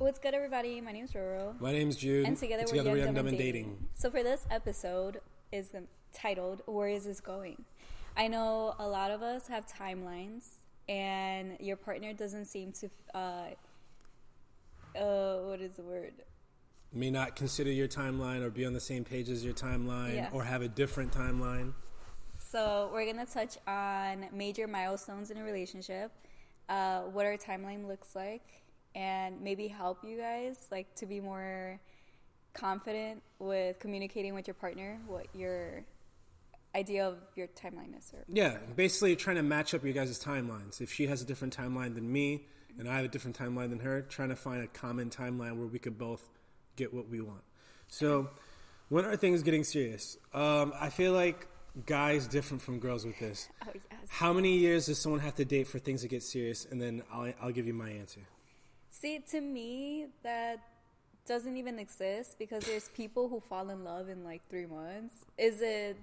What's good, everybody? My name's Roro. My name's Jude. And together, together we're we're Young, Dumb Dumb, and Dating. dating. So for this episode is titled "Where is this going?" I know a lot of us have timelines, and your partner doesn't seem to. Uh, uh, what is the word? May not consider your timeline or be on the same page as your timeline Yeah. or have a different timeline. So we're gonna touch on major milestones in a relationship, uh, what our timeline looks like, and maybe help you guys like to be more confident with communicating with your partner what your idea of your timeline is. Or Yeah, basically trying to match up your guys' timelines. If she has a different timeline than me and I have a different timeline than her, trying to find a common timeline where we could both get what we want. So, when are things getting serious? Um, I feel like guys different from girls with this. oh yes. How many years does someone have to date for things to get serious? And then I'll, I'll give you my answer. See, to me, that doesn't even exist because there's people who fall in love in like three months. Is it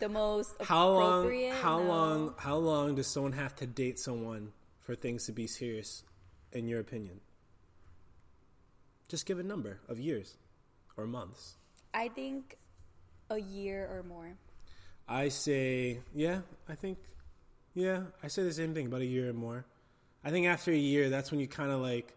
the most how long how No. long how long does someone have to date someone for things to be serious in your opinion just give a number of years or months I think a year or more. i say yeah i think yeah i say the same thing about a year or more i think after a year that's when you kind of like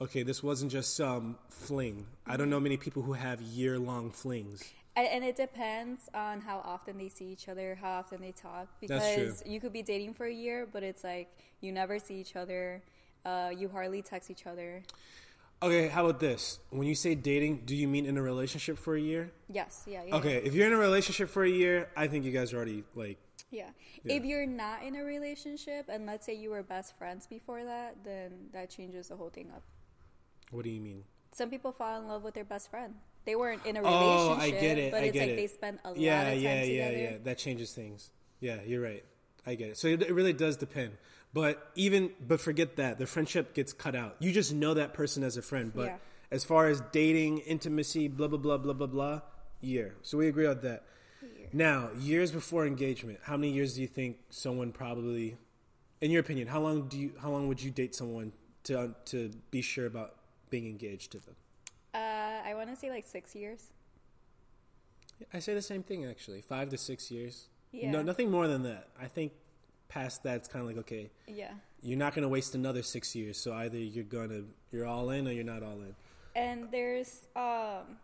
okay this wasn't just some fling i don't know many people who have year long flings And, and it depends on how often they see each other, how often they talk. Because you could be dating for a year, but it's like you never see each other. Uh, you hardly text each other. okay how about this when you say dating do you mean in a relationship for a year Yes, yeah, yeah. Okay, if you're in a relationship for a year, I think you guys are already like Yeah. Yeah. If you're not in a relationship, and let's say you were best friends before that, then that changes the whole thing up. What do you mean? Some people fall in love with their best friend. They weren't in a relationship. Oh, I get it. but I it's like it. they spent a lot yeah, of time together. yeah, together. yeah, yeah. That changes things. Yeah, you're right. I get it. So it, it really does depend. But even but forget that the friendship gets cut out. You just know that person as a friend. But Yeah. as far as dating, intimacy, blah blah blah blah blah blah, year. So we agree on that. Year. Now, years before engagement, how many years do you think someone probably, in your opinion, how long do you how long would you date someone to to be sure about being engaged to them? Uh, I want to say like six years. I say the same thing actually. Five to six years. Yeah. No, nothing more than that. I think past that, it's kind of like okay, Yeah. you're not going to waste another six years. So either you're gonna you're all in or you're not all in. And there's um,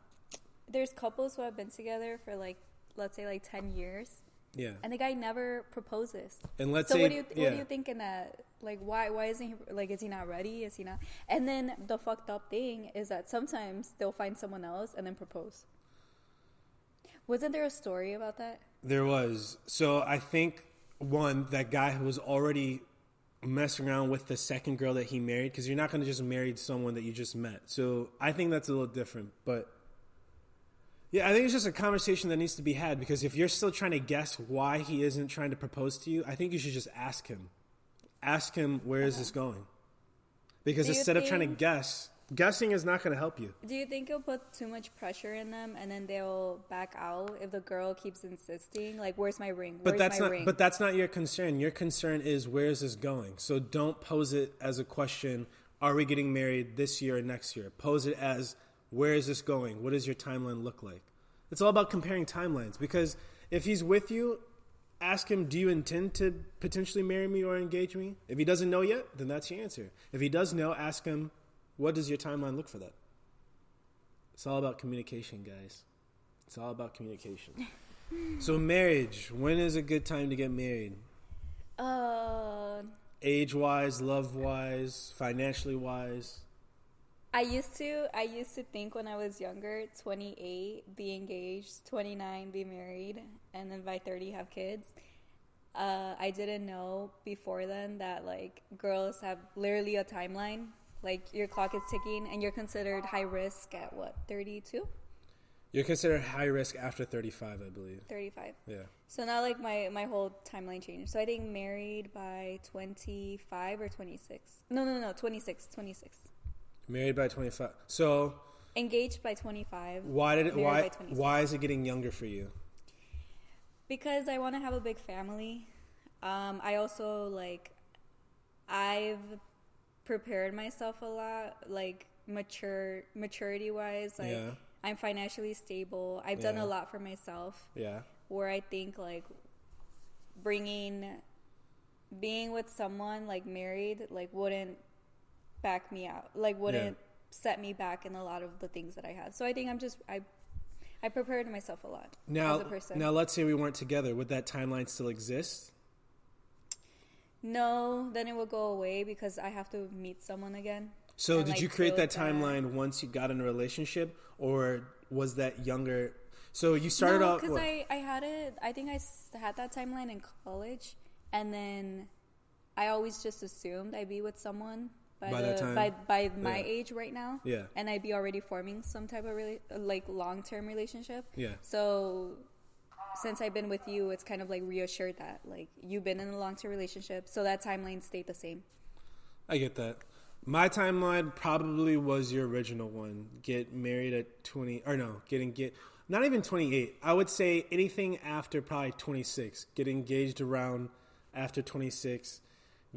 there's couples who have been together for like let's say like ten years, Yeah. and the guy never proposes. And let's so say what do you yeah. what do you think in that? Like why why isn't he like is he not ready? Is he not? And then the fucked up thing is that sometimes they'll find someone else and then propose. Wasn't there a story about that? There was. So I think one that guy who was already messing around with the second girl that he married because you're not going to just marry someone that you just met. So I think that's a little different, but yeah, I think it's just a conversation that needs to be had because if you're still trying to guess why he isn't trying to propose to you, I think you should just ask him. Ask him where is this going? Because Do instead of trying to guess, guessing is not going to help you. Do you think it'll put too much pressure in them and then they'll back out if the girl keeps insisting? Like, where's my ring? But that's my not. ring? But that's not your concern. Your concern is where is this going. So don't pose it as a question. Are we getting married this year or next year? Pose it as where is this going? What does your timeline look like? It's all about comparing timelines. Because if he's with you, ask him, "Do you intend to potentially marry me or engage me?" If he doesn't know yet, then that's your answer. If he does know, ask him, "What does your timeline look for that?" It's all about communication, guys. It's all about communication. So marriage, when is a good time to get married? uh, Age wise, love wise, financially wise. I used to I used to think when I was younger, 28, be engaged, 29, be married, and then by 30 have kids. Uh, I didn't know before then that like girls have literally a timeline. Like your clock is ticking and you're considered high risk at what, 32? You're considered high risk after 35, I believe. 35. Yeah. So now like my my whole timeline changed. So I think married by 25 or 26. No, no, no, 26, 26. Married by 25. So Engaged by 25. why did it, why why is it getting younger for you? Because I want to have a big family. Um, I also like I've prepared myself a lot. Like mature maturity wise like Yeah. i'm financially stable i've done Yeah. a lot for myself Yeah. where i think like bringing being with someone like married like wouldn't back me out like wouldn't set me back in a lot of the things that i had so i think i'm just i i prepared myself a lot Now, as a person now let's say we weren't together. Would that timeline still exist? no then it will go away because i have to meet someone again So and, did like, you create that timeline once you got in a relationship, or was that younger? So you started no, off. because? I, I had it. I think I had that timeline in college, and then I always just assumed I'd be with someone by, By the that time? by by my Yeah. age right now. Yeah. and I'd be already forming some type of really like long term relationship. Yeah. So since I've been with you, it's kind of like reassured that like you've been in a long term relationship, so that timeline stayed the same. I get that. My timeline probably was your original one. Get married at 20 or no, getting get not even 28. I would say anything after probably 26. Get engaged around after 26.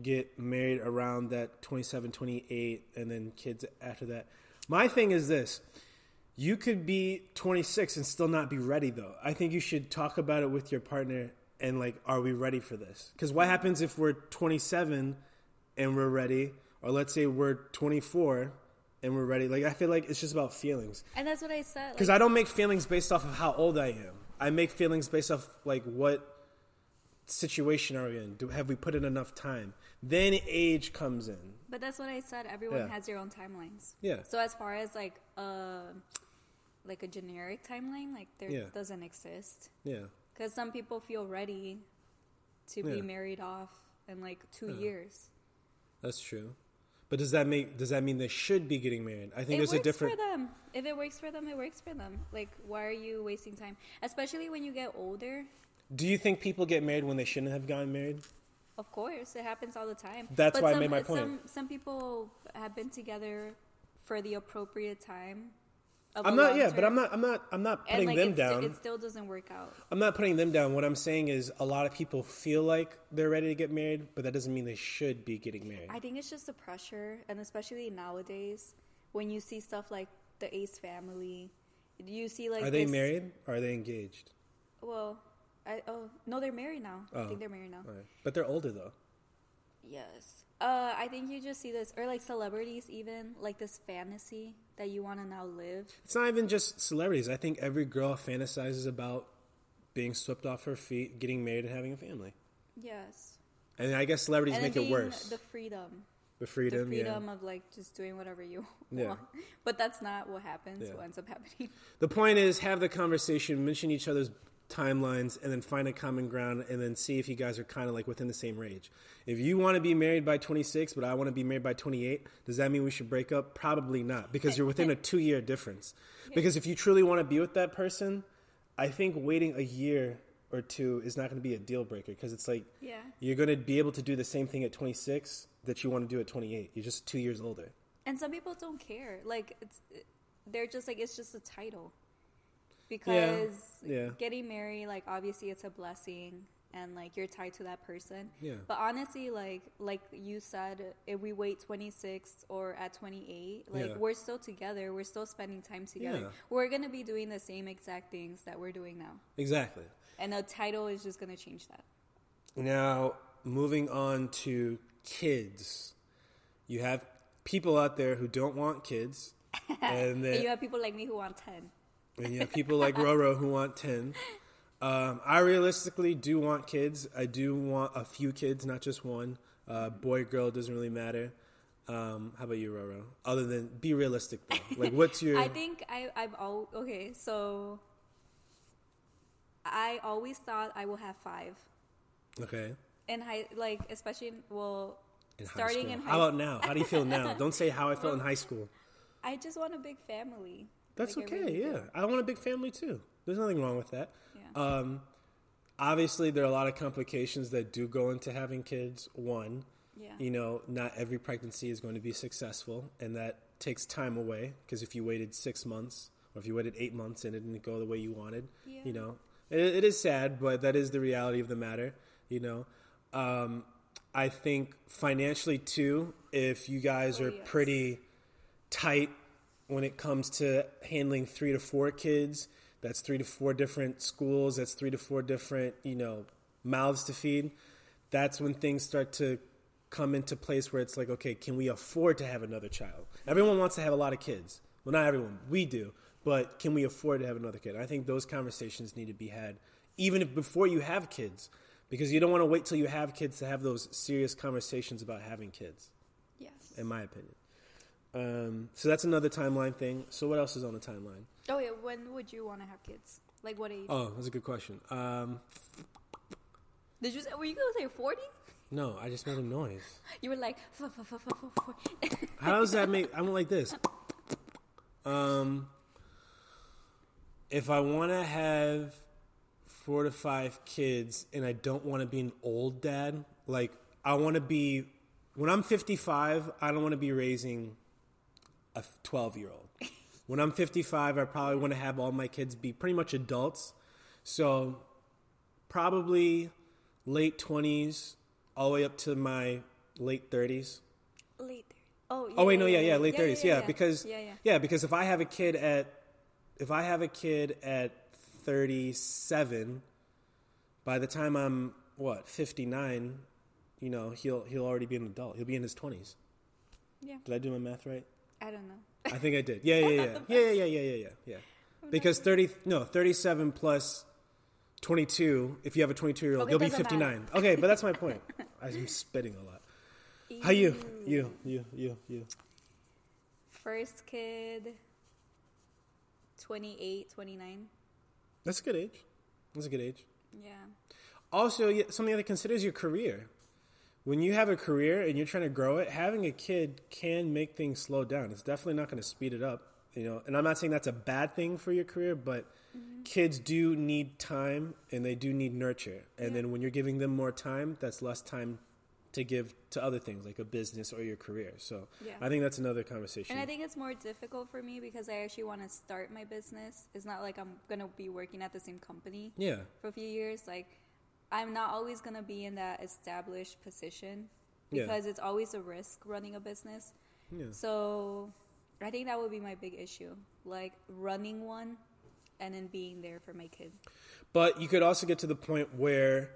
Get married around that 27, 28 and then kids after that. My thing is this. You could be 26 and still not be ready though. I think you should talk about it with your partner and like are we ready for this? Cuz what happens if we're 27 and we're ready or let's say we're 24 and we're ready? Like I feel like it's just about feelings. And that's what I said. Cuz I don't make feelings based off of how old I am. I make feelings based off like what situation are we in? Do have we put in enough time? Then age comes in. But that's what I said. Everyone Yeah. has their own timelines. Yeah. So as far as like uh like a generic timeline, like there Yeah. doesn't exist. Yeah. Because some people feel ready to Yeah. be married off in like two years. That's true. But does that make does that mean they should be getting married? I think It there's a different for them. If it works for them, it works for them. Like, why are you wasting time? Especially when you get older. Do you think people get married when they shouldn't have gotten married? Of course, it happens all the time. That's But why I some, made my point. Some, some people have been together for the appropriate time. of I'm not yeah, but I'm not I'm not I'm not putting like them down. it still doesn't work out. I'm not putting them down. What I'm saying is a lot of people feel like they're ready to get married, but that doesn't mean they should be getting married. I think it's just the pressure, and especially nowadays, when you see stuff like the Ace family, you see like are they this- married or are they engaged? Well, I oh no, they're married now. I Oh. think they're married now. Right. But they're older though. Yes. Uh, I think you just see this, or like celebrities, even like this fantasy that you want to now live. It's not even just celebrities. I think every girl fantasizes about being swept off her feet, getting married, and having a family. Yes. And I guess celebrities and make it worse. The freedom. The freedom, the freedom yeah. of like just doing whatever you Yeah. want. But that's not what happens. Yeah. What ends up happening. The point is, have the conversation, mention each other's timelines, and then find a common ground, and then see if you guys are kind of like within the same range. If you want to be married by 26, but I want to be married by 28, does that mean we should break up? Probably not, because you're within a two year difference. Because if you truly want to be with that person, I think waiting a year or two is not going to be a deal breaker, because it's like Yeah. you're going to be able to do the same thing at 26 that you want to do at 28. You're just two years older. And some people don't care. Like it's, they're just like it's just a title. Because yeah. getting married, like obviously it's a blessing, and like you're tied to that person. Yeah. But honestly, like like you said, if we wait 26 or at 28, like Yeah. we're still together. We're still spending time together. Yeah. We're gonna be doing the same exact things that we're doing now, Exactly. and the title is just gonna change that. Now, moving on to kids. You have people out there who don't want kids, and then and you have people like me who want 10. And you have people like Roro who want 10. Um, I realistically do want kids. I do want a few kids, not just one. Uh, boy, girl, doesn't really matter. Um, how about you, Roro? Other than be realistic, though. Like, what's your? I think I, I've all okay. So I always thought I will have five okay. in high, like especially well, In high starting school. in high. How about now? How do you feel now? Don't say how I felt in high school. I just want a big family. That's Like, okay. really do. yeah, I want a big family too. There's nothing wrong with that. Yeah. Um, obviously, there are a lot of complications that do go into having kids. One, Yeah. you know, not every pregnancy is going to be successful, and that takes time away. Because if you waited six months, or if you waited eight months and it didn't go the way you wanted, Yeah. you know, it, it is sad, but that is the reality of the matter. You know, um, I think financially too, if you guys Oh, are yes. pretty tight when it comes to handling three to four kids. That's three to four different schools. That's three to four different, you know, mouths to feed. That's when things start to come into place where it's like, okay, can we afford to have another child? Everyone wants to have a lot of kids. Well, not everyone. We do. But can we afford to have another kid? I think those conversations need to be had even if, before you have kids because you don't want to wait till you have kids to have those serious conversations about having kids, Yes. in my opinion. Um, so that's another timeline thing. So what else is on the timeline? Oh yeah. When would you want to have kids? Like what age? Oh, that's a good question. Um, Did you say? Were you gonna say forty? no, I just made a noise. You were like. How does that make? I went like this. Um, if I want to have four to five kids and I don't want to be an old dad, like I want to be when I'm 55, I don't want to be raising a 12 year old. When I'm 55, I probably want to have all my kids be pretty much adults. So probably late 20s all the way up to my late 30s. Late. Oh. Oh wait, no, yeah, yeah, late thirties, yeah, yeah. because Yeah, yeah. yeah, because if I have a kid at if I have a kid at thirty seven, by the time I'm what fifty nine, you know he'll he'll already be an adult. He'll be in his twenties. Yeah. Did I do my math right? I don't know. I think I did. Yeah, yeah, yeah, yeah, yeah, yeah, yeah, yeah, yeah. yeah. Because thirty no thirty seven plus twenty two. If you have a twenty two year old, Okay, you'll be matter. Okay, but that's my point. I'm spitting a lot. How you? You? You? You? You? First kid. 28, 29. That's a good age. That's a good age. Yeah. Also, something that considers your career. When you have a career and you're trying to grow it, having a kid can make things slow down. It's definitely not going to speed it up, you know. And I'm not saying that's a bad thing for your career, but mm-hmm. kids do need time and they do need nurture. And Yeah. then when you're giving them more time, that's less time to give to other things like a business or your career. So Yeah. I think that's another conversation. And I think it's more difficult for me because I actually want to start my business. It's not like I'm going to be working at the same company yeah, for a few years. Like, I'm not always going to be in that established position Yeah. because it's always a risk running a business. yeah. So I think that would be my big issue. Like, running one and then being there for my kid. But you could also get to the point where,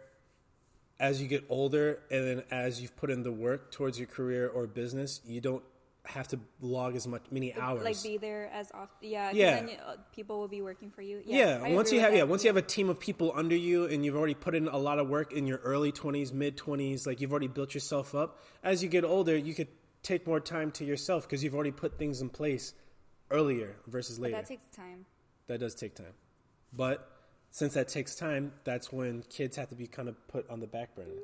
as you get older, and then as you've put in the work towards your career or business, you don't have to log as much many hours. Like, be there as often. yeah Yeah. Then, uh, people will be working for you. yeah, I once you have that. yeah, once you have a team of people under you and you've already put in a lot of work in your early 20s, mid 20s, like you've already built yourself up. As you get older, you could take more time to yourself because you've already put things in place earlier versus But later. that takes time. that does take time. But since that takes time, that's when kids have to be kind of put on the back burner.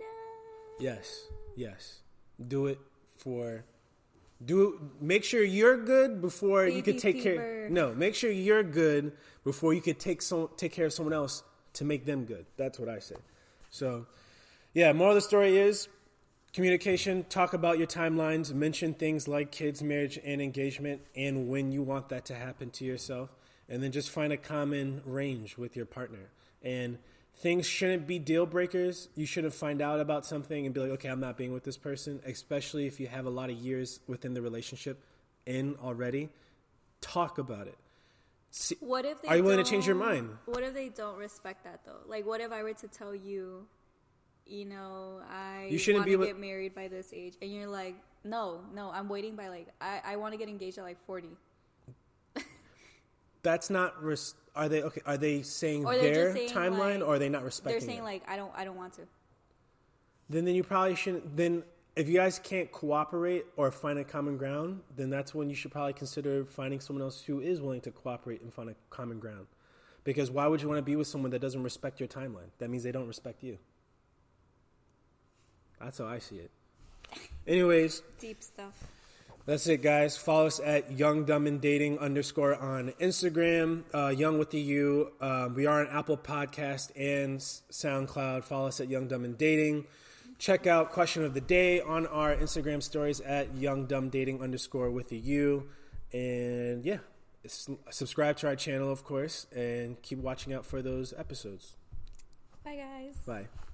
Yes, yes. Do it for. Do make sure you're good before you could Baby take care. No, make sure you're good before you could take some take care of someone else to make them good. That's what I say. So, yeah. Moral of the story is communication. Talk about your timelines. Mention things like kids, marriage, and engagement, and when you want that to happen to yourself, and then just find a common range with your partner. And things shouldn't be deal breakers. You shouldn't find out about something and be like, okay, I'm not being with this person, especially if you have a lot of years within the relationship in already. Talk about it. See, What if they Are you willing to change your mind? What if they don't respect that though? Like, what if I were to tell you, you know, I You shouldn't want be to able- get married by this age, and you're like, no, no, I'm waiting by like I, I want to get engaged at like 40. That's not. Res- are they okay? Are they saying Or their saying, timeline, like- or are they not respecting? They're saying it? like I don't I don't want to. then then you probably shouldn't. Then if you guys can't cooperate or find a common ground, then that's when you should probably consider finding someone else who is willing to cooperate and find a common ground. Because why would you want to be with someone that doesn't respect your timeline? That means they don't respect you. That's how I see it. Anyways, Deep stuff. That's it, guys. Follow us at Young Dumb and Dating underscore on Instagram. Uh, Young with the U. Um, we are on Apple Podcast and SoundCloud. Follow us at Young Dumb and Dating. Check out Question of the Day on our Instagram stories at Young Dumb Dating underscore with the U. And yeah, subscribe to our channel, of course, and keep watching out for those episodes. Bye guys. Bye.